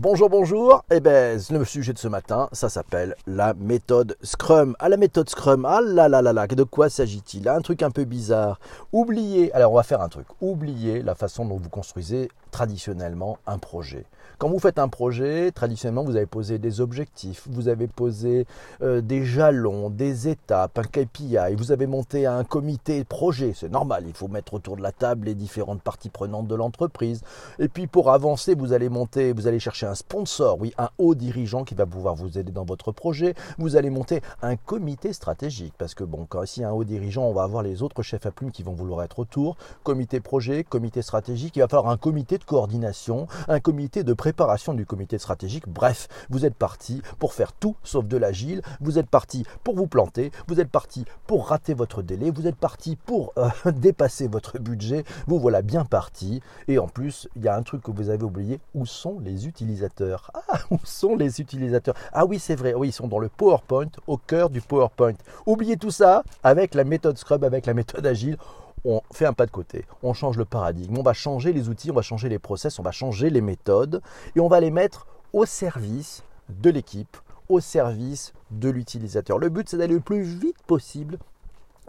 Bonjour, bonjour. Eh ben, le sujet de ce matin, ça s'appelle la méthode Scrum. Ah, la méthode Scrum. Ah là là là là, de quoi s'agit-il? Un truc un peu bizarre. Oubliez, alors on va faire un truc. Oubliez la façon dont vous construisez traditionnellement un projet. Quand vous faites un projet, traditionnellement, vous avez posé des objectifs, vous avez posé euh, des jalons, des étapes, un KPI, vous avez monté un comité projet. C'est normal, il faut mettre autour de la table les différentes parties prenantes de l'entreprise. Et puis pour avancer, vous allez monter, vous allez chercher un sponsor, oui, un haut dirigeant qui va pouvoir vous aider dans votre projet. Vous allez monter un comité stratégique parce que bon, quand s'il y a un haut dirigeant, on va avoir les autres chefs à plumes qui vont vouloir être autour. Comité projet, comité stratégique, il va falloir un comité de coordination, un comité de préparation du comité stratégique. Bref, vous êtes parti pour faire tout sauf de l'agile. Vous êtes parti pour vous planter. Vous êtes parti pour rater votre délai. Vous êtes parti pour euh, dépasser votre budget. Vous voilà bien parti. Et en plus, il y a un truc que vous avez oublié. Où sont les utilisateurs? Ah, où sont les utilisateurs? Ah oui, c'est vrai. Oui, ils sont dans le PowerPoint, au cœur du PowerPoint. Oubliez tout ça avec la méthode Scrum, avec la méthode agile on fait un pas de côté, on change le paradigme, on va changer les outils, on va changer les process, on va changer les méthodes et on va les mettre au service de l'équipe, au service de l'utilisateur. Le but, c'est d'aller le plus vite possible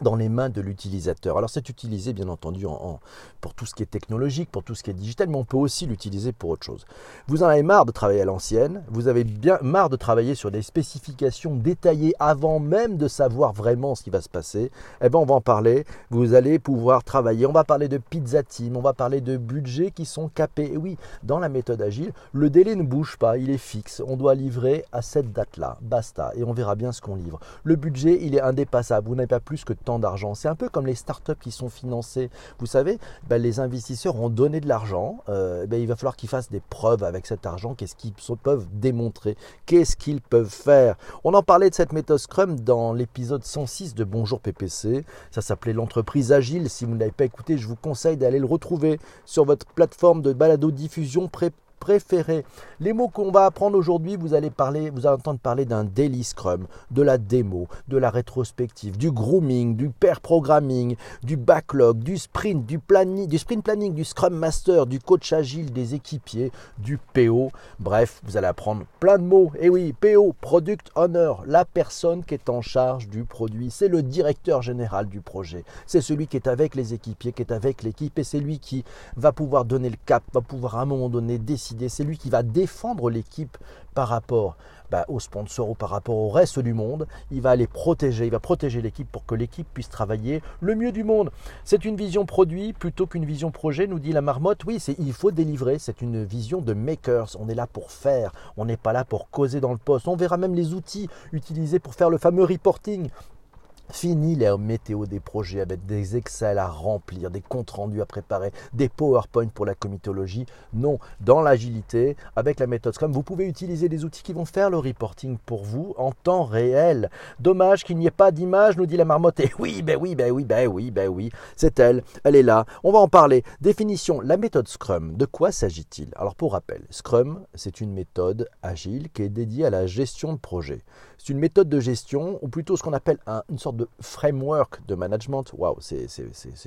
dans les mains de l'utilisateur. Alors c'est utilisé bien entendu en, pour tout ce qui est technologique, pour tout ce qui est digital, mais on peut aussi l'utiliser pour autre chose. Vous en avez marre de travailler à l'ancienne, vous avez bien marre de travailler sur des spécifications détaillées avant même de savoir vraiment ce qui va se passer. Eh bien on va en parler, vous allez pouvoir travailler, on va parler de pizza team, on va parler de budgets qui sont capés. Et oui, dans la méthode agile, le délai ne bouge pas, il est fixe, on doit livrer à cette date-là, basta, et on verra bien ce qu'on livre. Le budget, il est indépassable, vous n'avez pas plus que d'argent. C'est un peu comme les startups qui sont financées. Vous savez, ben, les investisseurs ont donné de l'argent. Euh, ben, il va falloir qu'ils fassent des preuves avec cet argent. Qu'est-ce qu'ils peuvent démontrer? Qu'est-ce qu'ils peuvent faire? On en parlait de cette méthode Scrum dans l'épisode 106 de Bonjour PPC. Ça s'appelait l'entreprise agile. Si vous ne l'avez pas écouté, je vous conseille d'aller le retrouver sur votre plateforme de balado diffusion pré préférés. Les mots qu'on va apprendre aujourd'hui, vous allez parler, vous allez entendre parler d'un daily scrum, de la démo, de la rétrospective, du grooming, du pair programming, du backlog, du sprint, du, planning, du sprint planning, du scrum master, du coach agile, des équipiers, du PO. Bref, vous allez apprendre plein de mots. Et oui, PO, product owner, la personne qui est en charge du produit, c'est le directeur général du projet. C'est celui qui est avec les équipiers, qui est avec l'équipe et c'est lui qui va pouvoir donner le cap, va pouvoir à un moment donné décider c'est lui qui va défendre l'équipe par rapport bah, aux sponsors ou par rapport au reste du monde. Il va les protéger, il va protéger l'équipe pour que l'équipe puisse travailler le mieux du monde. C'est une vision produit plutôt qu'une vision projet, nous dit la marmotte. Oui, c'est il faut délivrer, c'est une vision de makers. On est là pour faire, on n'est pas là pour causer dans le poste. On verra même les outils utilisés pour faire le fameux reporting. Fini les météo des projets avec des Excel à remplir, des comptes rendus à préparer, des PowerPoint pour la comitologie. Non, dans l'agilité, avec la méthode Scrum, vous pouvez utiliser des outils qui vont faire le reporting pour vous en temps réel. Dommage qu'il n'y ait pas d'image, nous dit la marmotte. Et oui, ben oui, ben oui, ben oui, ben oui, c'est elle, elle est là. On va en parler. Définition, la méthode Scrum, de quoi s'agit-il? Alors pour rappel, Scrum, c'est une méthode agile qui est dédiée à la gestion de projet. C'est une méthode de gestion, ou plutôt ce qu'on appelle une sorte de framework de management. Waouh, c'est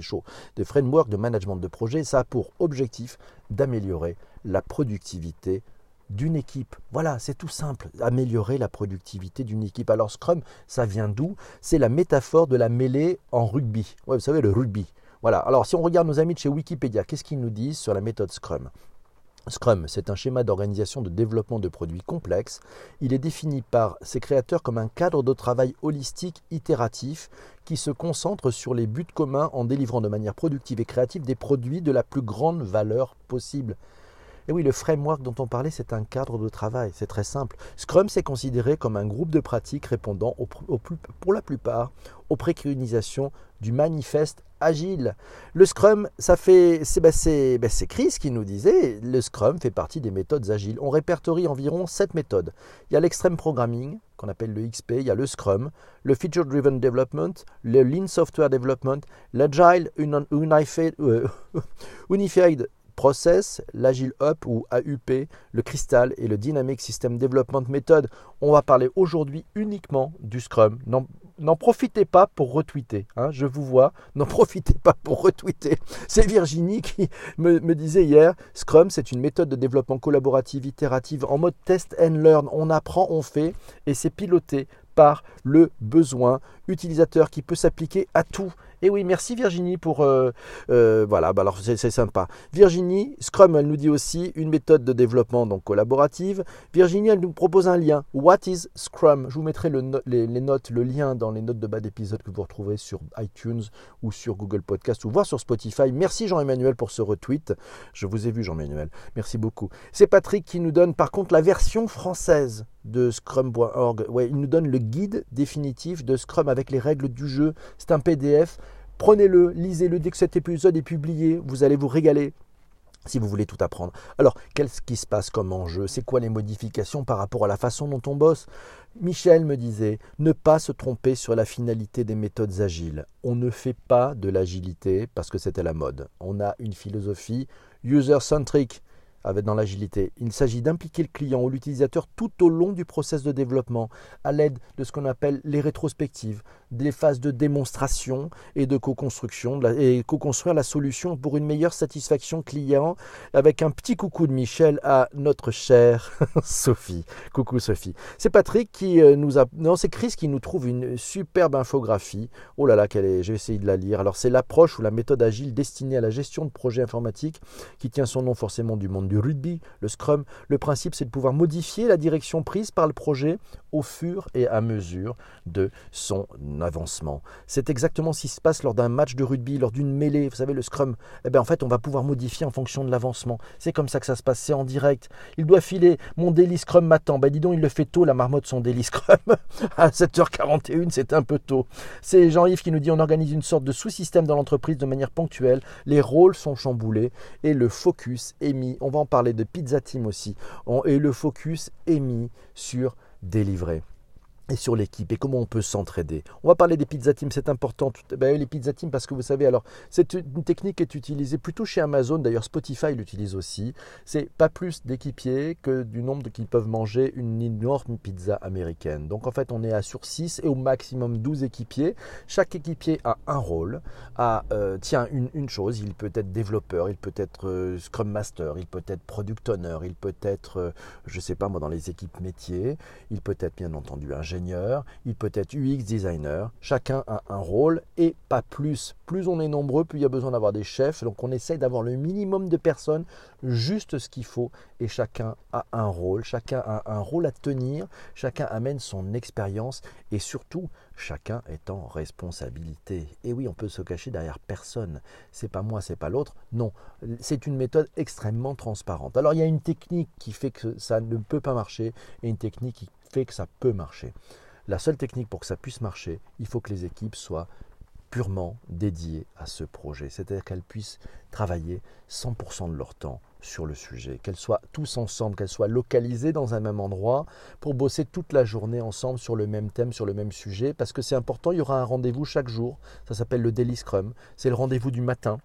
chaud. Des framework de management de projet, ça a pour objectif d'améliorer la productivité d'une équipe. Voilà, c'est tout simple, améliorer la productivité d'une équipe. Alors Scrum, ça vient d'où? C'est la métaphore de la mêlée en rugby. Ouais, vous savez, le rugby. Voilà, alors si on regarde nos amis de chez Wikipédia, qu'est-ce qu'ils nous disent sur la méthode Scrum? Scrum, c'est un schéma d'organisation de développement de produits complexes. Il est défini par ses créateurs comme un cadre de travail holistique itératif qui se concentre sur les buts communs en délivrant de manière productive et créative des produits de la plus grande valeur possible. Et oui, le framework dont on parlait, c'est un cadre de travail, c'est très simple. Scrum, c'est considéré comme un groupe de pratiques répondant pour la plupart aux préconisations du manifeste agile. Le Scrum, ça fait, c'est ben ben Chris qui nous disait, le Scrum fait partie des méthodes agiles. On répertorie environ sept méthodes. Il y a l'extreme programming, qu'on appelle le XP, il y a le Scrum, le Feature Driven Development, le Lean Software Development, l'Agile Unified, euh, Unified Process, l'Agile Up ou AUP, le Crystal et le Dynamic System Development Method. On va parler aujourd'hui uniquement du Scrum. N'en profitez pas pour retweeter. Hein, je vous vois, n'en profitez pas pour retweeter. C'est Virginie qui me, disait hier, Scrum, c'est une méthode de développement collaborative, itérative, en mode test and learn. On apprend, on fait, et c'est piloté par le besoin utilisateur qui peut s'appliquer à tout. Et oui, merci Virginie pour... Euh, euh, voilà, bah alors c'est sympa. Virginie, Scrum, elle nous dit aussi une méthode de développement donc collaborative. Virginie, elle nous propose un lien. What is Scrum? Je vous mettrai les, notes, le lien dans les notes de bas d'épisode que vous retrouverez sur iTunes ou sur Google Podcast ou voir sur Spotify. Merci Jean-Emmanuel pour ce retweet. Je vous ai vu Jean-Emmanuel. Merci beaucoup. C'est Patrick qui nous donne par contre la version française de scrum.org. Il nous donne le guide définitif de Scrum avec les règles du jeu. C'est un PDF. Prenez-le, lisez-le dès que cet épisode est publié. Vous allez vous régaler si vous voulez tout apprendre. Alors, qu'est-ce qui se passe comme enjeu? C'est quoi les modifications par rapport à la façon dont on bosse? Michel me disait, ne pas se tromper sur la finalité des méthodes agiles. On ne fait pas de l'agilité parce que c'était la mode. On a une philosophie user-centric dans l'agilité. Il s'agit d'impliquer le client ou l'utilisateur tout au long du process de développement à l'aide de ce qu'on appelle les rétrospectives, des phases de démonstration et de co-construction et co-construire la solution pour une meilleure satisfaction client avec un petit coucou de Michel à notre chère Sophie. Coucou Sophie. C'est Patrick qui euh, nous a non, c'est Chris qui nous trouve une superbe infographie. Oh là là, quelle est j'ai essayé de la lire. Alors c'est l'approche ou la méthode agile destinée à la gestion de projets informatiques qui tient son nom forcément du monde du rugby, le scrum. Le principe c'est de pouvoir modifier la direction prise par le projet au fur et à mesure de son avancement. C'est exactement ce qui se passe lors d'un match de rugby, lors d'une mêlée. Vous savez, le scrum, eh bien, en fait, on va pouvoir modifier en fonction de l'avancement. C'est comme ça que ça se passe, c'est en direct. Il doit filer, mon daily scrum m'attend. Ben, dis donc, il le fait tôt, la marmotte, son daily scrum. à 7h41, c'est un peu tôt. C'est Jean-Yves qui nous dit on organise une sorte de sous-système dans l'entreprise de manière ponctuelle. Les rôles sont chamboulés et le focus est mis. On va en parler de Pizza Team aussi. et le focus est mis sur délivrer et sur l'équipe et comment on peut s'entraider. On va parler des pizza teams, c'est important. Ben, les pizza teams, parce que vous savez, alors, c'est une technique qui est utilisée plutôt chez Amazon, d'ailleurs Spotify l'utilise aussi. C'est pas plus d'équipiers que du nombre qu'ils peuvent manger une énorme pizza américaine. Donc en fait, on est à sur 6 et au maximum 12 équipiers. Chaque équipier a un rôle, a, euh, tiens, une, chose, il peut être développeur, il peut être euh, Scrum Master, il peut être Product Owner, il peut être, euh, je sais pas moi, dans les équipes métiers, il peut être bien entendu ingénieur il peut être UX designer, chacun a un rôle et pas plus. Plus on est nombreux, plus il y a besoin d'avoir des chefs, donc on essaye d'avoir le minimum de personnes, juste ce qu'il faut, et chacun a un rôle, chacun a un rôle à tenir, chacun amène son expérience et surtout chacun est en responsabilité. Et oui, on peut se cacher derrière personne. C'est pas moi, c'est pas l'autre. Non, c'est une méthode extrêmement transparente. Alors il y a une technique qui fait que ça ne peut pas marcher et une technique qui fait que ça peut marcher. La seule technique pour que ça puisse marcher, il faut que les équipes soient purement dédiées à ce projet, c'est-à-dire qu'elles puissent travailler 100% de leur temps sur le sujet, qu'elles soient tous ensemble, qu'elles soient localisées dans un même endroit pour bosser toute la journée ensemble sur le même thème, sur le même sujet, parce que c'est important, il y aura un rendez-vous chaque jour, ça s'appelle le Daily Scrum, c'est le rendez-vous du matin,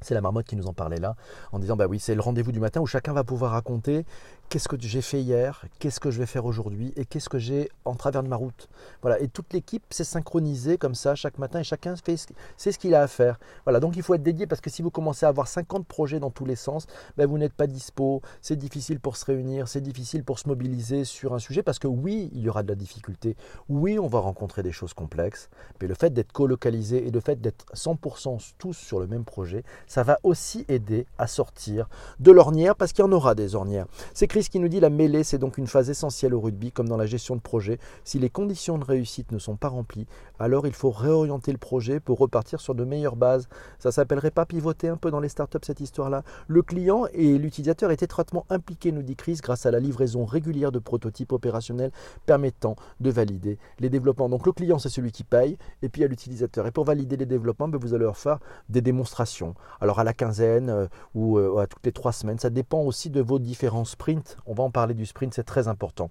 c'est la marmotte qui nous en parlait là, en disant bah oui, c'est le rendez-vous du matin où chacun va pouvoir raconter qu'est-ce que j'ai fait hier, qu'est-ce que je vais faire aujourd'hui et qu'est-ce que j'ai en travers de ma route. Voilà, et toute l'équipe s'est synchronisée comme ça chaque matin et chacun fait c'est ce qu'il a à faire. Voilà, donc il faut être dédié parce que si vous commencez à avoir 50 projets dans tous les sens, ben vous n'êtes pas dispo, c'est difficile pour se réunir, c'est difficile pour se mobiliser sur un sujet parce que oui, il y aura de la difficulté, oui, on va rencontrer des choses complexes, mais le fait d'être colocalisé et le fait d'être 100% tous sur le même projet, ça va aussi aider à sortir de l'ornière parce qu'il y en aura des ornières. C'est Chris qui nous dit la mêlée, c'est donc une phase essentielle au rugby, comme dans la gestion de projet. Si les conditions de réussite ne sont pas remplies, alors il faut réorienter le projet pour repartir sur de meilleures bases. Ça s'appellerait pas pivoter un peu dans les startups cette histoire-là Le client et l'utilisateur étaient étroitement impliqués, nous dit Chris, grâce à la livraison régulière de prototypes opérationnels permettant de valider les développements. Donc le client, c'est celui qui paye, et puis a l'utilisateur. Et pour valider les développements, ben, vous allez leur faire des démonstrations. Alors à la quinzaine euh, ou euh, à toutes les trois semaines, ça dépend aussi de vos différents sprints on va en parler du sprint, c'est très important.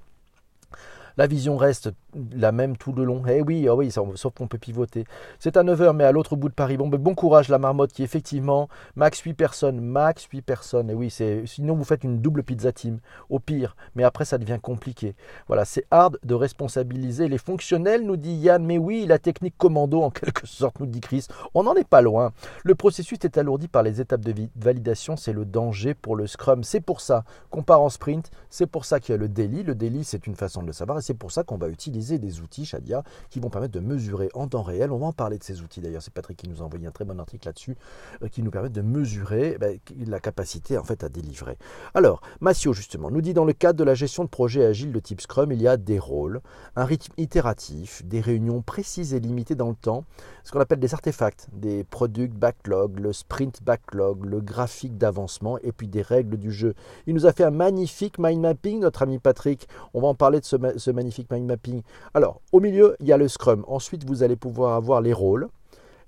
La vision reste la même tout le long. Eh oui, oh oui, sauf qu'on peut pivoter. C'est à 9h, mais à l'autre bout de Paris. Bon, ben, bon courage, la marmotte, qui effectivement, max 8 personnes, max 8 personnes. Et oui, c'est sinon vous faites une double pizza team, au pire. Mais après, ça devient compliqué. Voilà, c'est hard de responsabiliser les fonctionnels, nous dit Yann. Mais oui, la technique commando, en quelque sorte, nous dit Chris. On n'en est pas loin. Le processus est alourdi par les étapes de validation. C'est le danger pour le Scrum. C'est pour ça qu'on part en sprint. C'est pour ça qu'il y a le daily. Le daily, c'est une façon de le savoir. Et c'est pour ça qu'on va utiliser des outils, Shadia, qui vont permettre de mesurer en temps réel. On va en parler de ces outils d'ailleurs. C'est Patrick qui nous a envoyé un très bon article là-dessus, euh, qui nous permet de mesurer eh ben, la capacité en fait à délivrer. Alors, Massio justement nous dit dans le cadre de la gestion de projets agiles de type Scrum, il y a des rôles, un rythme itératif, des réunions précises et limitées dans le temps, ce qu'on appelle des artefacts, des product backlog, le sprint backlog, le graphique d'avancement et puis des règles du jeu. Il nous a fait un magnifique mind mapping, notre ami Patrick. On va en parler de ce, magnifique mind mapping. Alors, au milieu, il y a le Scrum. Ensuite, vous allez pouvoir avoir les rôles,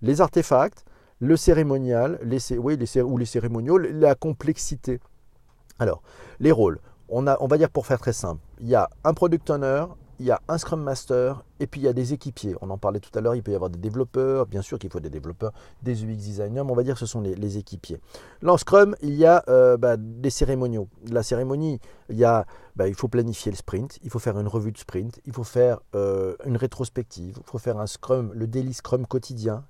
les artefacts, le cérémonial, les, oui, les, ou les cérémoniaux, la complexité. Alors, les rôles, on, a, on va dire pour faire très simple, il y a un product owner, il y a un Scrum Master et puis il y a des équipiers. On en parlait tout à l'heure, il peut y avoir des développeurs, bien sûr qu'il faut des développeurs, des UX designers, mais on va dire que ce sont les, équipiers. Là en Scrum, il y a euh, bah, des cérémoniaux. La cérémonie, il, y a, bah, il faut planifier le sprint, il faut faire une revue de sprint, il faut faire euh, une rétrospective, il faut faire un Scrum, le daily Scrum quotidien,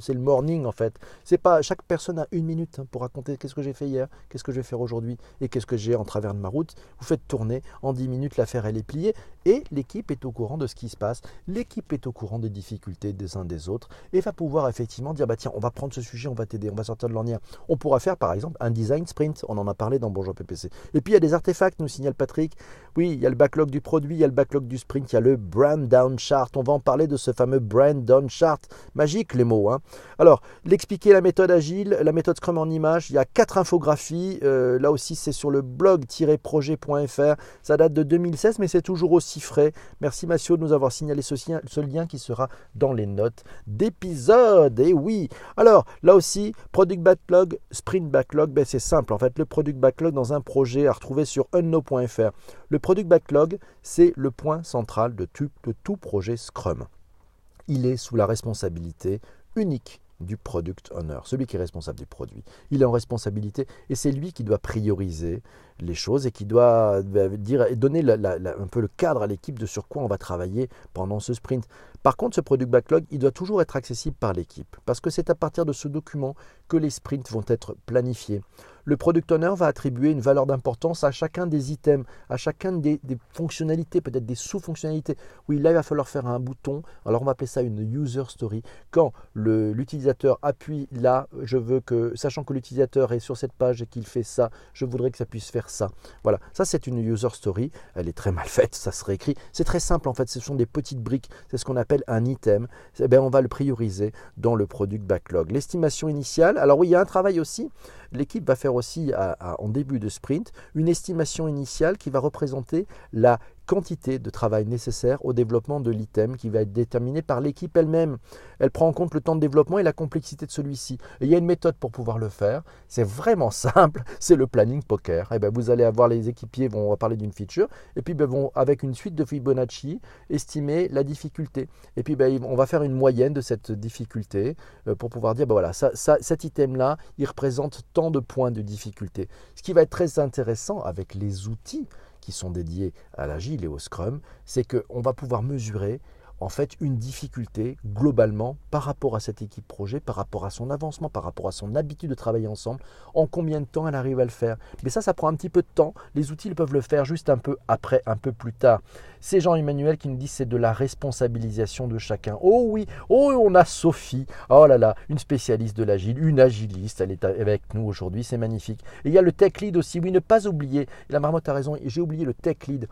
c'est le morning en fait. C'est pas chaque personne a une minute hein, pour raconter qu'est-ce que j'ai fait hier, qu'est-ce que je vais faire aujourd'hui et qu'est-ce que j'ai en travers de ma route. Vous faites tourner en 10 minutes l'affaire elle est pliée et l'équipe est au courant de ce qui se passe l'équipe est au courant des difficultés des uns des autres et va pouvoir effectivement dire bah tiens, on va prendre ce sujet, on va t'aider, on va sortir de l'ornière. On pourra faire par exemple un design sprint, on en a parlé dans Bonjour PPC. Et puis il y a des artefacts, nous signale Patrick. Oui, il y a le backlog du produit, il y a le backlog du sprint, il y a le brand down chart. On va en parler de ce fameux brand down chart. Magique les mots. Hein. Alors, l'expliquer la méthode agile, la méthode Scrum en image, il y a quatre infographies. Euh, là aussi, c'est sur le blog-projet.fr. Ça date de 2016, mais c'est toujours aussi frais. Merci Massio de nous avoir signalé ce lien qui sera dans les notes d'épisode. Et oui, alors là aussi, Product Backlog, Sprint Backlog, ben, c'est simple. En fait, le Product Backlog dans un projet à retrouver sur unno.fr. Le Product Backlog, c'est le point central de tout projet Scrum. Il est sous la responsabilité unique du product owner, celui qui est responsable du produit. Il est en responsabilité et c'est lui qui doit prioriser les choses et qui doit dire, donner un peu le cadre à l'équipe de sur quoi on va travailler pendant ce sprint. Par contre, ce product backlog, il doit toujours être accessible par l'équipe parce que c'est à partir de ce document que les sprints vont être planifiés le product owner va attribuer une valeur d'importance à chacun des items, à chacun des, fonctionnalités, peut-être des sous-fonctionnalités. Oui, là, il va falloir faire un bouton. Alors, on va appeler ça une user story. Quand l'utilisateur appuie là, je veux que, sachant que l'utilisateur est sur cette page et qu'il fait ça, je voudrais que ça puisse faire ça. Voilà, ça, c'est une user story. Elle est très mal faite, ça se réécrit. C'est très simple, en fait. Ce sont des petites briques. C'est ce qu'on appelle un item. Eh bien, on va le prioriser dans le product backlog. L'estimation initiale. Alors, oui, il y a un travail aussi l'équipe va faire aussi en début de sprint une estimation initiale qui va représenter la quantité de travail nécessaire au développement de l'item qui va être déterminé par l'équipe elle-même. Elle prend en compte le temps de développement et la complexité de celui-ci. il y a une méthode pour pouvoir le faire. C'est vraiment simple, c'est le planning poker. Et eh ben, vous allez avoir les équipiers vont parler d'une feature et puis ben, vont avec une suite de Fibonacci estimer la difficulté. Et puis ben, on va faire une moyenne de cette difficulté euh, pour pouvoir dire ben, voilà, ça, cet item-là, il représente tant de points de difficulté. Ce qui va être très intéressant avec les outils qui sont dédiés à l'agile et au scrum, c'est qu'on va pouvoir mesurer en fait une difficulté globalement par rapport à cette équipe projet, par rapport à son avancement, par rapport à son habitude de travailler ensemble, en combien de temps elle arrive à le faire. Mais ça, ça prend un petit peu de temps. Les outils ils peuvent le faire juste un peu après, un peu plus tard. C'est Jean-Emmanuel qui nous dit c'est de la responsabilisation de chacun. Oh oui, oh on a Sophie, oh là là, une spécialiste de l'agile, une agiliste, elle est avec nous aujourd'hui, c'est magnifique. Et il y a le tech lead aussi, oui, ne pas oublier, la marmotte a raison, j'ai oublié le tech lead.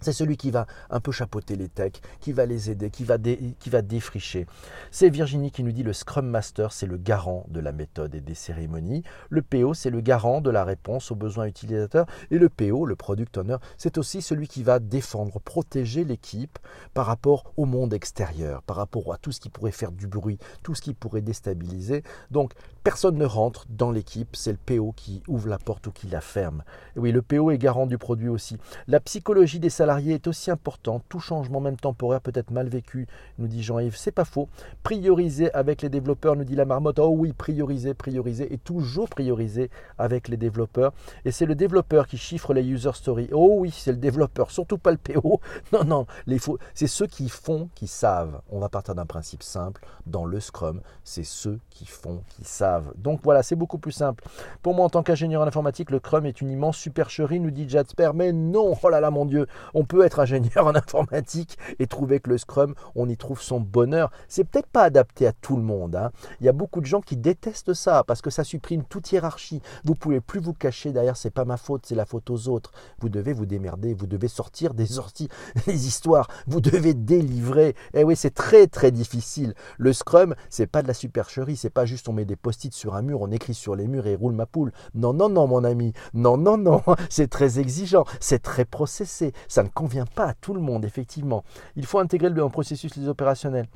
C'est celui qui va un peu chapeauter les techs, qui va les aider, qui va, qui va défricher. C'est Virginie qui nous dit le Scrum Master, c'est le garant de la méthode et des cérémonies. Le PO, c'est le garant de la réponse aux besoins utilisateurs. Et le PO, le Product Owner, c'est aussi celui qui va défendre, protéger l'équipe par rapport au monde extérieur, par rapport à tout ce qui pourrait faire du bruit, tout ce qui pourrait déstabiliser. Donc, personne ne rentre dans l'équipe, c'est le PO qui ouvre la porte ou qui la ferme. oui, le PO est garant du produit aussi. La psychologie des salariés est aussi importante. Tout changement, même temporaire, peut être mal vécu, nous dit Jean-Yves. C'est pas faux. Prioriser avec les développeurs, nous dit la marmotte. Oh oui, prioriser, prioriser et toujours prioriser avec les développeurs. Et c'est le développeur qui chiffre les user stories. Oh oui, c'est le développeur, surtout pas le PO. Non, non, c'est ceux qui font qui savent. On va partir d'un principe simple. Dans le Scrum, c'est ceux qui font qui savent. Donc voilà, c'est beaucoup plus simple. Pour moi, en tant qu'ingénieur en informatique, le Scrum est une immense supercherie, nous dit Jasper. Mais non, oh là là, mon Dieu, on peut être ingénieur en informatique et trouver que le Scrum, on y trouve son bonheur. C'est peut-être pas adapté à tout le monde. Hein. Il y a beaucoup de gens qui détestent ça parce que ça supprime toute hiérarchie. Vous pouvez plus vous cacher derrière, c'est pas ma faute, c'est la faute aux autres. Vous devez vous démerder, vous devez sortir des sorties, des histoires, vous devez délivrer. Eh oui, c'est très très difficile. Le Scrum, c'est pas de la supercherie, c'est pas juste on met des post-it sur un mur, on écrit sur les murs et roule ma poule. Non, non, non, mon ami. Non, non, non. C'est très exigeant, c'est très processé. Ça ne convient pas à tout le monde, effectivement. Il faut intégrer le processus les opérationnels.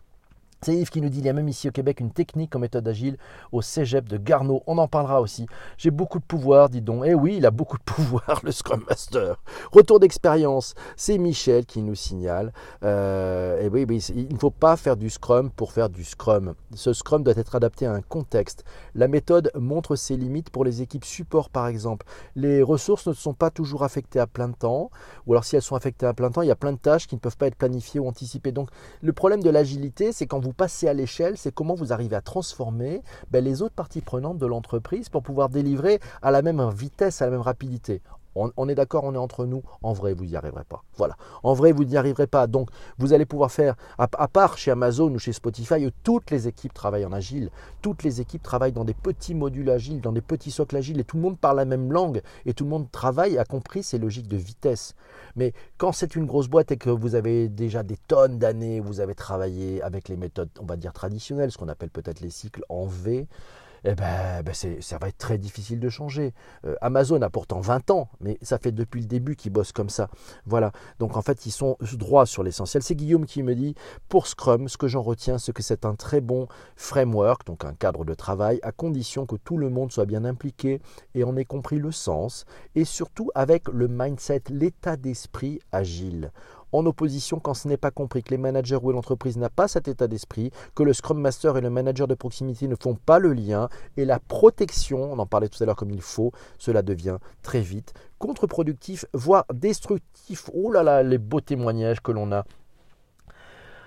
C'est Yves qui nous dit il y a même ici au Québec une technique en méthode agile au cégep de Garneau. On en parlera aussi. J'ai beaucoup de pouvoir, dis donc. Eh oui, il a beaucoup de pouvoir, le Scrum Master. Retour d'expérience, c'est Michel qui nous signale. Euh, et oui, il ne faut pas faire du Scrum pour faire du Scrum. Ce Scrum doit être adapté à un contexte. La méthode montre ses limites pour les équipes support, par exemple. Les ressources ne sont pas toujours affectées à plein temps. Ou alors, si elles sont affectées à plein temps, il y a plein de tâches qui ne peuvent pas être planifiées ou anticipées. Donc, le problème de l'agilité, c'est quand vous passer à l'échelle, c'est comment vous arrivez à transformer ben, les autres parties prenantes de l'entreprise pour pouvoir délivrer à la même vitesse, à la même rapidité. On, est d'accord, on est entre nous. En vrai, vous n'y arriverez pas. Voilà. En vrai, vous n'y arriverez pas. Donc, vous allez pouvoir faire, à, part chez Amazon ou chez Spotify, toutes les équipes travaillent en agile. Toutes les équipes travaillent dans des petits modules agiles, dans des petits socles agiles, et tout le monde parle la même langue, et tout le monde travaille, a compris ces logiques de vitesse. Mais quand c'est une grosse boîte et que vous avez déjà des tonnes d'années, vous avez travaillé avec les méthodes, on va dire traditionnelles, ce qu'on appelle peut-être les cycles en V, eh ben, ben ça va être très difficile de changer. Euh, Amazon a pourtant 20 ans, mais ça fait depuis le début qu'ils bossent comme ça. Voilà. Donc en fait, ils sont droits sur l'essentiel. C'est Guillaume qui me dit, pour Scrum, ce que j'en retiens, c'est que c'est un très bon framework, donc un cadre de travail, à condition que tout le monde soit bien impliqué et en ait compris le sens, et surtout avec le mindset, l'état d'esprit agile en opposition quand ce n'est pas compris, que les managers ou l'entreprise n'a pas cet état d'esprit, que le Scrum Master et le manager de proximité ne font pas le lien, et la protection, on en parlait tout à l'heure comme il faut, cela devient très vite contre-productif, voire destructif. Oh là là, les beaux témoignages que l'on a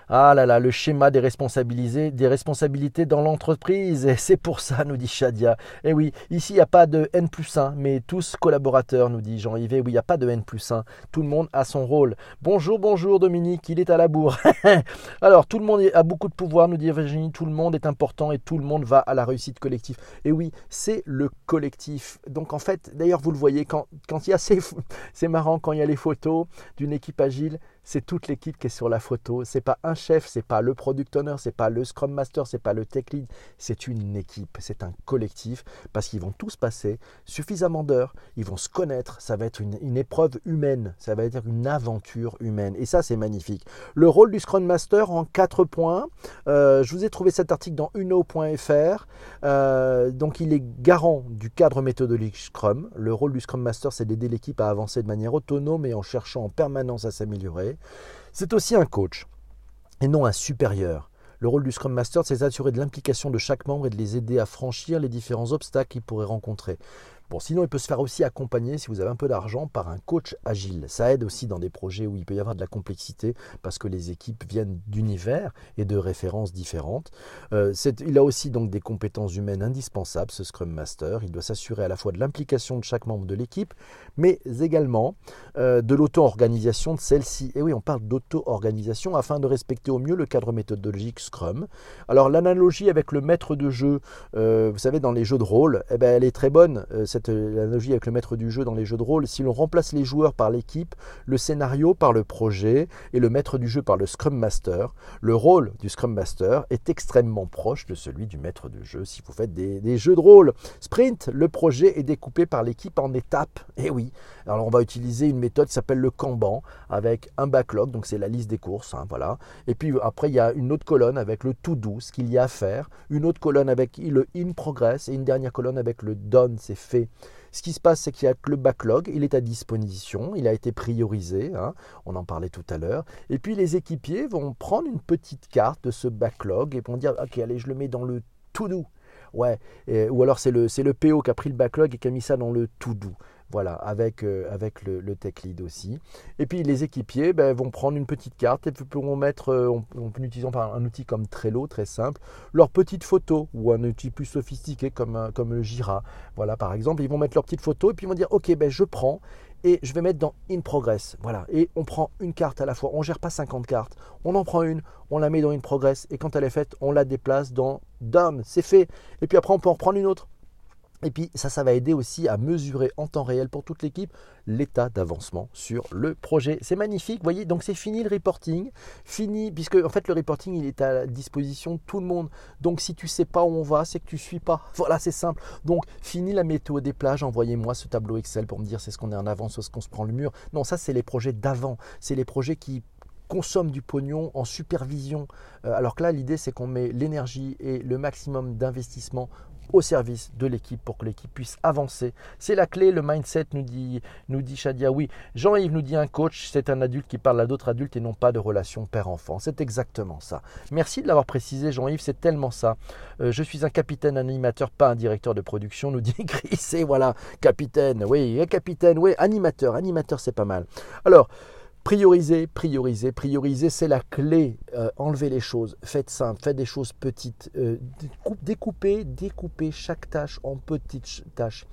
ah là là, le schéma des responsabilités, des responsabilités dans l'entreprise. Et c'est pour ça, nous dit Shadia. Et eh oui, ici, il n'y a pas de N plus 1, mais tous collaborateurs, nous dit Jean-Yves. Oui, il n'y a pas de N plus 1. Tout le monde a son rôle. Bonjour, bonjour Dominique, il est à la bourre. Alors, tout le monde a beaucoup de pouvoir, nous dit Virginie. Tout le monde est important et tout le monde va à la réussite collective. Et oui, c'est le collectif. Donc, en fait, d'ailleurs, vous le voyez, quand, quand il y a ces... C'est marrant, quand il y a les photos d'une équipe agile, c'est toute l'équipe qui est sur la photo. C'est pas un chef, c'est pas le product owner, c'est pas le scrum master, c'est pas le tech lead. C'est une équipe, c'est un collectif parce qu'ils vont tous passer suffisamment d'heures, ils vont se connaître. Ça va être une, épreuve humaine, ça va être une aventure humaine. Et ça, c'est magnifique. Le rôle du scrum master en quatre points. Euh, je vous ai trouvé cet article dans uno.fr. Euh, donc, il est garant du cadre méthodologique Scrum. Le rôle du scrum master, c'est d'aider l'équipe à avancer de manière autonome et en cherchant en permanence à s'améliorer. C'est aussi un coach et non un supérieur. Le rôle du Scrum Master, c'est d'assurer de l'implication de chaque membre et de les aider à franchir les différents obstacles qu'ils pourraient rencontrer. Bon, sinon, il peut se faire aussi accompagner, si vous avez un peu d'argent, par un coach agile. Ça aide aussi dans des projets où il peut y avoir de la complexité parce que les équipes viennent d'univers et de références différentes. Euh, il a aussi donc des compétences humaines indispensables, ce Scrum Master. Il doit s'assurer à la fois de l'implication de chaque membre de l'équipe, mais également euh, de l'auto-organisation de celle-ci. Et oui, on parle d'auto-organisation afin de respecter au mieux le cadre méthodologique Scrum. Alors, l'analogie avec le maître de jeu, euh, vous savez, dans les jeux de rôle, eh ben, elle est très bonne cette analogie avec le maître du jeu dans les jeux de rôle, si l'on remplace les joueurs par l'équipe, le scénario par le projet et le maître du jeu par le Scrum Master, le rôle du Scrum Master est extrêmement proche de celui du maître de jeu si vous faites des, jeux de rôle. Sprint, le projet est découpé par l'équipe en étapes. Et eh oui, Alors on va utiliser une méthode qui s'appelle le Kanban avec un backlog, donc c'est la liste des courses, hein, voilà. Et puis après il y a une autre colonne avec le to do, ce qu'il y a à faire, une autre colonne avec le in progress et une dernière colonne avec le done, c'est fait. Ce qui se passe, c'est qu'il y a le backlog, il est à disposition, il a été priorisé, hein, on en parlait tout à l'heure. Et puis les équipiers vont prendre une petite carte de ce backlog et vont dire, ok, allez, je le mets dans le to-do. Ouais, ou alors c'est le, le PO qui a pris le backlog et qui a mis ça dans le to-do. Voilà, avec, euh, avec le, tech lead aussi. Et puis les équipiers ben, vont prendre une petite carte et pourront mettre, euh, en, utilisant un outil comme Trello, très simple, leur petite photo ou un outil plus sophistiqué comme, comme le Jira. Voilà, par exemple, ils vont mettre leur petite photo et puis ils vont dire, ok, ben, je prends et je vais mettre dans In Progress. Voilà. Et on prend une carte à la fois. On ne gère pas 50 cartes. On en prend une, on la met dans In Progress et quand elle est faite, on la déplace dans Done. C'est fait. Et puis après, on peut en prendre une autre. Et puis ça, ça va aider aussi à mesurer en temps réel pour toute l'équipe l'état d'avancement sur le projet. C'est magnifique, vous voyez, donc c'est fini le reporting, fini, puisque en fait le reporting il est à disposition de tout le monde. Donc si tu sais pas où on va, c'est que tu suis pas. Voilà, c'est simple. Donc fini la météo des plages, envoyez-moi ce tableau Excel pour me dire c'est ce qu'on est en avance ou ce qu'on se prend le mur. Non, ça c'est les projets d'avant, c'est les projets qui consomment du pognon en supervision. Euh, alors que là, l'idée, c'est qu'on met l'énergie et le maximum d'investissement au service de l'équipe pour que l'équipe puisse avancer. C'est la clé, le mindset, nous dit, nous Shadia. Oui, Jean-Yves nous dit un coach, c'est un adulte qui parle à d'autres adultes et non pas de relation père-enfant. C'est exactement ça. Merci de l'avoir précisé, Jean-Yves, c'est tellement ça. Euh, je suis un capitaine animateur, pas un directeur de production, nous dit Chris. Et voilà, capitaine, oui, capitaine, oui, animateur, animateur, c'est pas mal. Alors, Prioriser, prioriser, prioriser, c'est la clé. Euh, enlevez les choses, faites simple, faites des choses petites. Euh, découpez, découpez chaque tâche en petites tâches.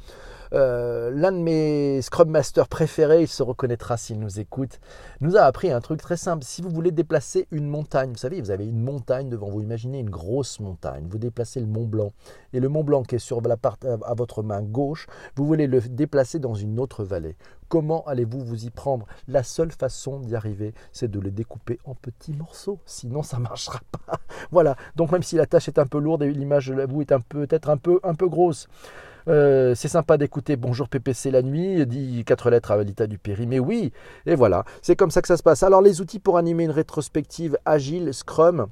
Euh, l'un de mes Scrum Masters préférés, il se reconnaîtra s'il nous écoute, nous a appris un truc très simple. Si vous voulez déplacer une montagne, vous savez, vous avez une montagne devant vous, imaginez une grosse montagne, vous déplacez le Mont Blanc, et le Mont Blanc qui est sur la part, à votre main gauche, vous voulez le déplacer dans une autre vallée. Comment allez-vous vous y prendre? La seule façon d'y arriver, c'est de le découper en petits morceaux. Sinon, ça ne marchera pas. voilà. Donc, même si la tâche est un peu lourde et l'image de vous est peut-être un peu, un peu grosse, euh, c'est sympa d'écouter Bonjour PPC la nuit, dit quatre lettres à Valita du Péry, mais oui, et voilà, c'est comme ça que ça se passe. Alors les outils pour animer une rétrospective agile, Scrum,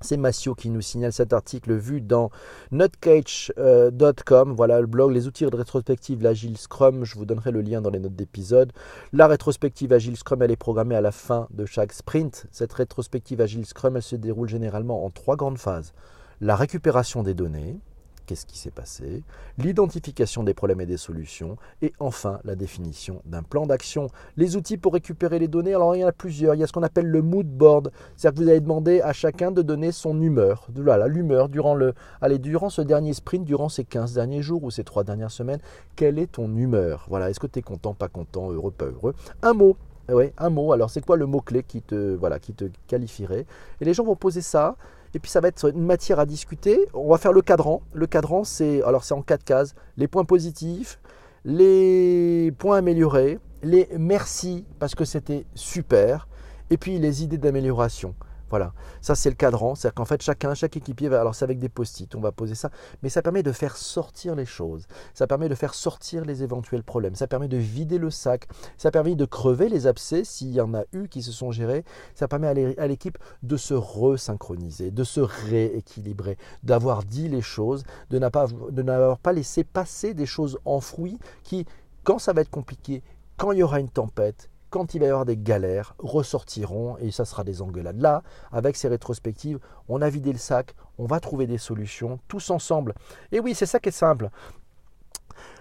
c'est Massio qui nous signale cet article vu dans notcage.com. Voilà le blog, les outils de rétrospective, l'Agile Scrum. Je vous donnerai le lien dans les notes d'épisode. La rétrospective Agile Scrum, elle est programmée à la fin de chaque sprint. Cette rétrospective Agile Scrum, elle se déroule généralement en trois grandes phases. La récupération des données, qu'est-ce qui s'est passé, l'identification des problèmes et des solutions, et enfin la définition d'un plan d'action. Les outils pour récupérer les données, alors il y en a plusieurs. Il y a ce qu'on appelle le mood board, c'est-à-dire que vous allez demander à chacun de donner son humeur, voilà, l'humeur durant durant ce dernier sprint, durant ces 15 derniers jours ou ces 3 dernières semaines, quelle est ton humeur? Voilà, est-ce que tu es content, pas content, heureux, pas heureux? Un mot, oui, un mot. Alors, c'est quoi le mot-clé qui voilà, qui te qualifierait? Et les gens vont poser ça. Et puis ça va être une matière à discuter. On va faire le cadran. Le cadran, c'est alors c'est en quatre cases. Les points positifs, les points améliorés, les merci parce que c'était super, et puis les idées d'amélioration. Voilà, ça c'est le cadran, c'est-à-dire qu'en fait chacun, chaque équipier va, alors c'est avec des post-it, on va poser ça, mais ça permet de faire sortir les choses, ça permet de faire sortir les éventuels problèmes, ça permet de vider le sac, ça permet de crever les abcès s'il y en a eu qui se sont gérés, ça permet à l'équipe de se resynchroniser, de se rééquilibrer, d'avoir dit les choses, de n'avoir pas laissé passer des choses enfouies qui, quand ça va être compliqué, quand il y aura une tempête, quand il va y avoir des galères, ressortiront et ça sera des engueulades. Là, avec ces rétrospectives, on a vidé le sac, on va trouver des solutions tous ensemble. Et oui, c'est ça qui est simple.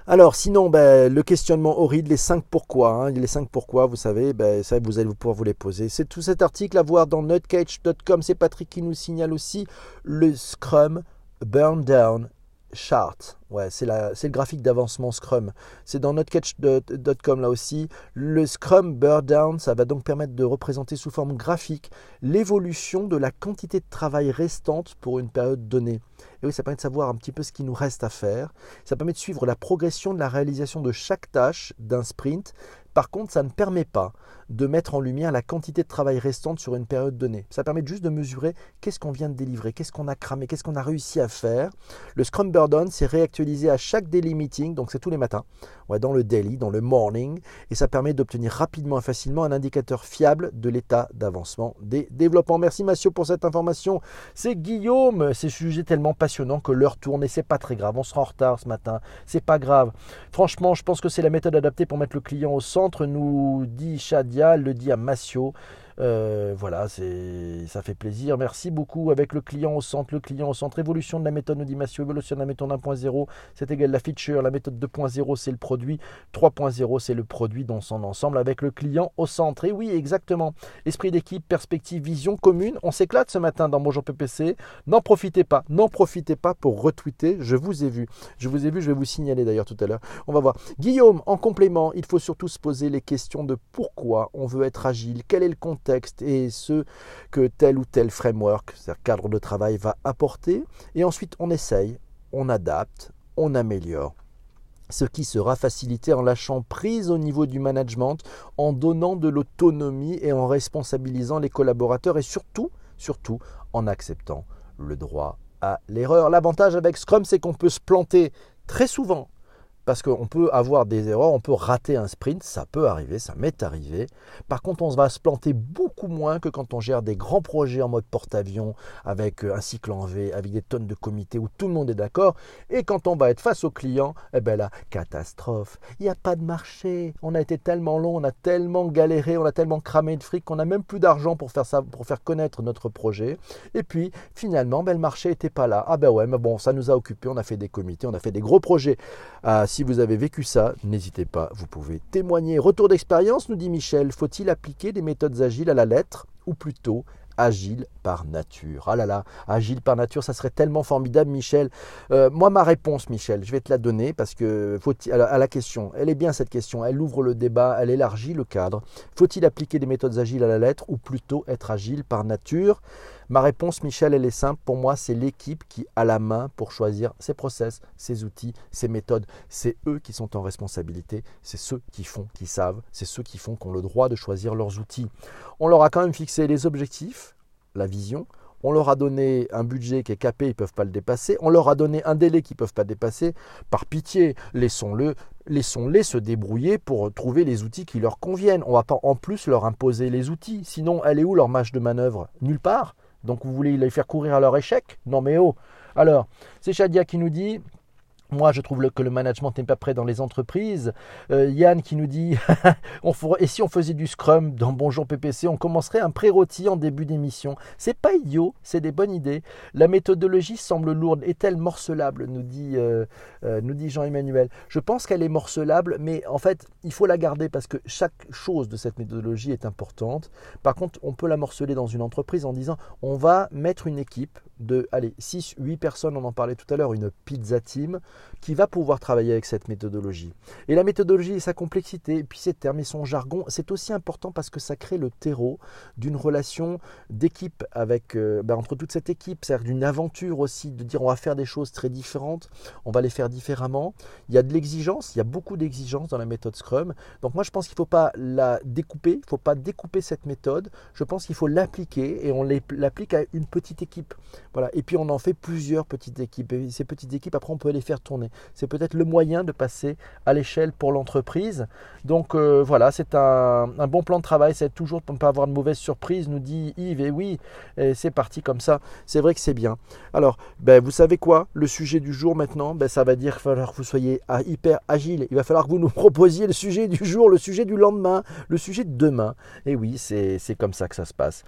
Alors, sinon, ben, le questionnement horrible, les 5 pourquoi. Hein, les 5 pourquoi, vous savez, ben, ça, vous allez pouvoir vous les poser. C'est tout cet article à voir dans nutcage.com. C'est Patrick qui nous signale aussi le Scrum Burn Down chart. C'est le graphique d'avancement Scrum. C'est dans notecatch.com là aussi. Le Scrum Burn Down, ça va donc permettre de représenter sous forme graphique l'évolution de la quantité de travail restante pour une période donnée. Et oui, ça permet de savoir un petit peu ce qui nous reste à faire. Ça permet de suivre la progression de la réalisation de chaque tâche d'un sprint, par contre, ça ne permet pas de mettre en lumière la quantité de travail restante sur une période donnée. Ça permet juste de mesurer qu'est-ce qu'on vient de délivrer, qu'est-ce qu'on a cramé, qu'est-ce qu'on a réussi à faire. Le Scrum Burden, c'est réactualisé à chaque daily meeting, donc c'est tous les matins. Dans le daily, dans le morning, et ça permet d'obtenir rapidement et facilement un indicateur fiable de l'état d'avancement des développements. Merci Mathieu pour cette information. C'est Guillaume, c'est sujet tellement passionnant que l'heure tourne et c'est pas très grave. On sera en retard ce matin, c'est pas grave. Franchement, je pense que c'est la méthode adaptée pour mettre le client au centre, nous dit Shadia, le dit à Massio. Euh, voilà, ça fait plaisir. Merci beaucoup. Avec le client au centre, le client au centre. Évolution de la méthode, nous dit. Évolution de la méthode 1.0, c'est égal à la feature. La méthode 2.0, c'est le produit. 3.0, c'est le produit dans son ensemble avec le client au centre. Et oui, exactement. Esprit d'équipe, perspective, vision commune. On s'éclate ce matin dans Bonjour PPC. N'en profitez pas. N'en profitez pas pour retweeter. Je vous ai vu. Je vous ai vu. Je vais vous signaler d'ailleurs tout à l'heure. On va voir. Guillaume, en complément, il faut surtout se poser les questions de pourquoi on veut être agile. Quel est le contexte et ce que tel ou tel framework, cadre de travail, va apporter. Et ensuite, on essaye, on adapte, on améliore ce qui sera facilité en lâchant prise au niveau du management, en donnant de l'autonomie et en responsabilisant les collaborateurs et surtout, surtout en acceptant le droit à l'erreur. L'avantage avec Scrum, c'est qu'on peut se planter très souvent parce qu'on peut avoir des erreurs, on peut rater un sprint, ça peut arriver, ça m'est arrivé. Par contre, on va se planter beaucoup moins que quand on gère des grands projets en mode porte-avions, avec euh, un cycle en V, avec des tonnes de comités où tout le monde est d'accord. Et quand on va être face au client, eh bien là, catastrophe. Il n'y a pas de marché. On a été tellement long, on a tellement galéré, on a tellement cramé de fric qu'on n'a même plus d'argent pour faire ça, pour faire connaître notre projet. Et puis, finalement, ben, le marché n'était pas là. Ah ben ouais, mais bon, ça nous a occupé, on a fait des comités, on a fait des gros projets. Ah, si vous avez vécu ça, n'hésitez pas, vous pouvez témoigner. Retour d'expérience, nous dit Michel, faut-il appliquer des méthodes agiles à la lettre ou plutôt agile par nature? Ah là là, agile par nature, ça serait tellement formidable, Michel. Euh, moi, ma réponse, Michel, je vais te la donner parce que faut à la question, elle est bien cette question, elle ouvre le débat, elle élargit le cadre. Faut-il appliquer des méthodes agiles à la lettre ou plutôt être agile par nature? Ma réponse, Michel, elle est simple. Pour moi, c'est l'équipe qui a la main pour choisir ses process, ses outils, ses méthodes. C'est eux qui sont en responsabilité. C'est ceux qui font, qui savent. C'est ceux qui font, qui ont le droit de choisir leurs outils. On leur a quand même fixé les objectifs, la vision. On leur a donné un budget qui est capé, ils ne peuvent pas le dépasser. On leur a donné un délai qu'ils ne peuvent pas dépasser. Par pitié, laissons-le laissons-les se débrouiller pour trouver les outils qui leur conviennent. On ne va pas en plus leur imposer les outils. Sinon, elle est où leur marge de manœuvre? Nulle part. Donc vous voulez les faire courir à leur échec? Non mais oh! Alors, c'est Shadia qui nous dit moi, je trouve que le management n'est pas prêt dans les entreprises. Euh, Yann qui nous dit Et si on faisait du Scrum dans Bonjour PPC, on commencerait un pré-rôti en début d'émission. C'est pas idiot, c'est des bonnes idées. La méthodologie semble lourde. Est-elle morcelable nous dit, euh, euh, nous dit Jean-Emmanuel. Je pense qu'elle est morcelable, mais en fait, il faut la garder parce que chaque chose de cette méthodologie est importante. Par contre, on peut la morceler dans une entreprise en disant On va mettre une équipe de allez, 6, 8 personnes, on en parlait tout à l'heure, une pizza team qui va pouvoir travailler avec cette méthodologie. Et la méthodologie et sa complexité, puis ses termes et son jargon, c'est aussi important parce que ça crée le terreau d'une relation d'équipe avec euh, ben, entre toute cette équipe, c'est-à-dire d'une aventure aussi, de dire on va faire des choses très différentes, on va les faire différemment. Il y a de l'exigence, il y a beaucoup d'exigence dans la méthode Scrum. Donc moi je pense qu'il ne faut pas la découper, il ne faut pas découper cette méthode. Je pense qu'il faut l'appliquer et on l'applique à une petite équipe. Voilà. Et puis on en fait plusieurs petites équipes. Et ces petites équipes, après, on peut les faire C'est peut-être le moyen de passer à l'échelle pour l'entreprise. Donc euh, voilà, c'est un, bon plan de travail. C'est toujours pour ne pas avoir de mauvaises surprises, nous dit Yves. Et oui, c'est parti comme ça. C'est vrai que c'est bien. Alors, ben, vous savez quoi? Le sujet du jour maintenant, ben, ça va dire qu'il va falloir que vous soyez hyper agile. Il va falloir que vous nous proposiez le sujet du jour, le sujet du lendemain, le sujet de demain. Et oui, c'est comme ça que ça se passe.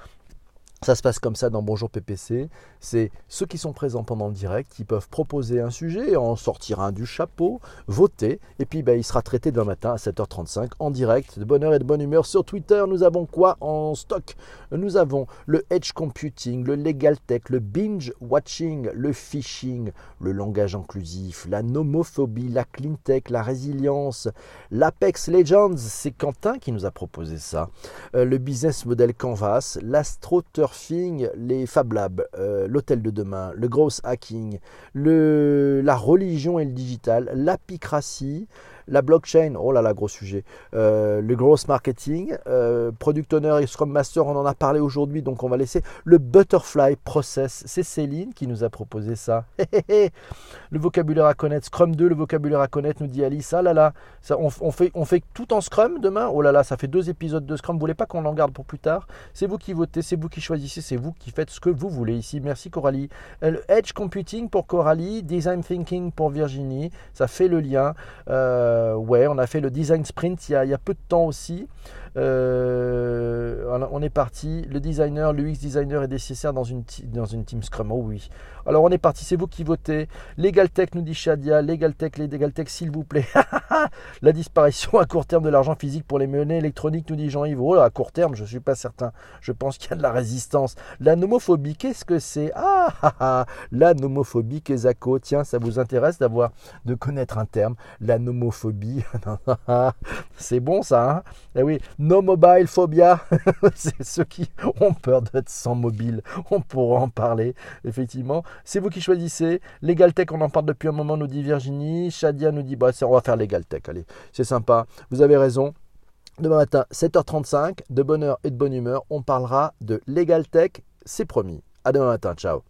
Ça se passe comme ça dans Bonjour PPC. C'est ceux qui sont présents pendant le direct qui peuvent proposer un sujet, en sortir un du chapeau, voter, et puis ben, il sera traité demain matin à 7h35 en direct, de bonne heure et de bonne humeur. Sur Twitter, nous avons quoi en stock? Nous avons le edge computing, le legal tech, le binge watching, le phishing, le langage inclusif, la nomophobie, la clean tech, la résilience, l'Apex Legends. C'est Quentin qui nous a proposé ça. Euh, le business model Canvas, les Fab Labs, euh, l'hôtel de demain, le gross hacking, la religion et le digital, l'apicratie, La blockchain, oh là là, gros sujet. Euh, le gross marketing, euh, product owner et scrum master, on en a parlé aujourd'hui, donc on va laisser le butterfly process. C'est Céline qui nous a proposé ça. le vocabulaire à connaître, Scrum 2, le vocabulaire à connaître, nous dit Alice. Ah là là, on, fait, tout en Scrum demain? Oh là là, ça fait deux épisodes de Scrum. Vous voulez pas qu'on en garde pour plus tard? C'est vous qui votez, c'est vous qui choisissez, c'est vous qui faites ce que vous voulez ici. Merci Coralie. Le Edge Computing pour Coralie, Design Thinking pour Virginie. Ça fait le lien. Euh, ouais, on a fait le Design Sprint il y a, il y a peu de temps aussi. Euh, on est parti. Le designer, l'UX designer est nécessaire dans une, team Scrum. Oh oui. Alors on est parti, c'est vous qui votez. LegalTech nous dit Shadia. LegalTech, LegalTech, s'il vous plaît. la disparition à court terme de l'argent physique pour les monnaies électroniques nous dit Jean-Yves. Oh à court terme, je ne suis pas certain. Je pense qu'il y a de la résistance. La nomophobie, qu'est-ce que c'est? Ah, ah, ah, la nomophobie, Kezako. Tiens, ça vous intéresse d'avoir, de connaître un terme? La nomophobie. c'est bon ça, hein Eh oui, No mobile phobia, c'est ceux qui ont peur d'être sans mobile. On pourra en parler, effectivement. C'est vous qui choisissez. Legal Tech, on en parle depuis un moment, nous dit Virginie. Shadia nous dit, bah, on va faire Legal Tech. Allez, c'est sympa. Vous avez raison. Demain matin, 7h35, de bonne heure et de bonne humeur, on parlera de Legal Tech. C'est promis. À demain matin. Ciao.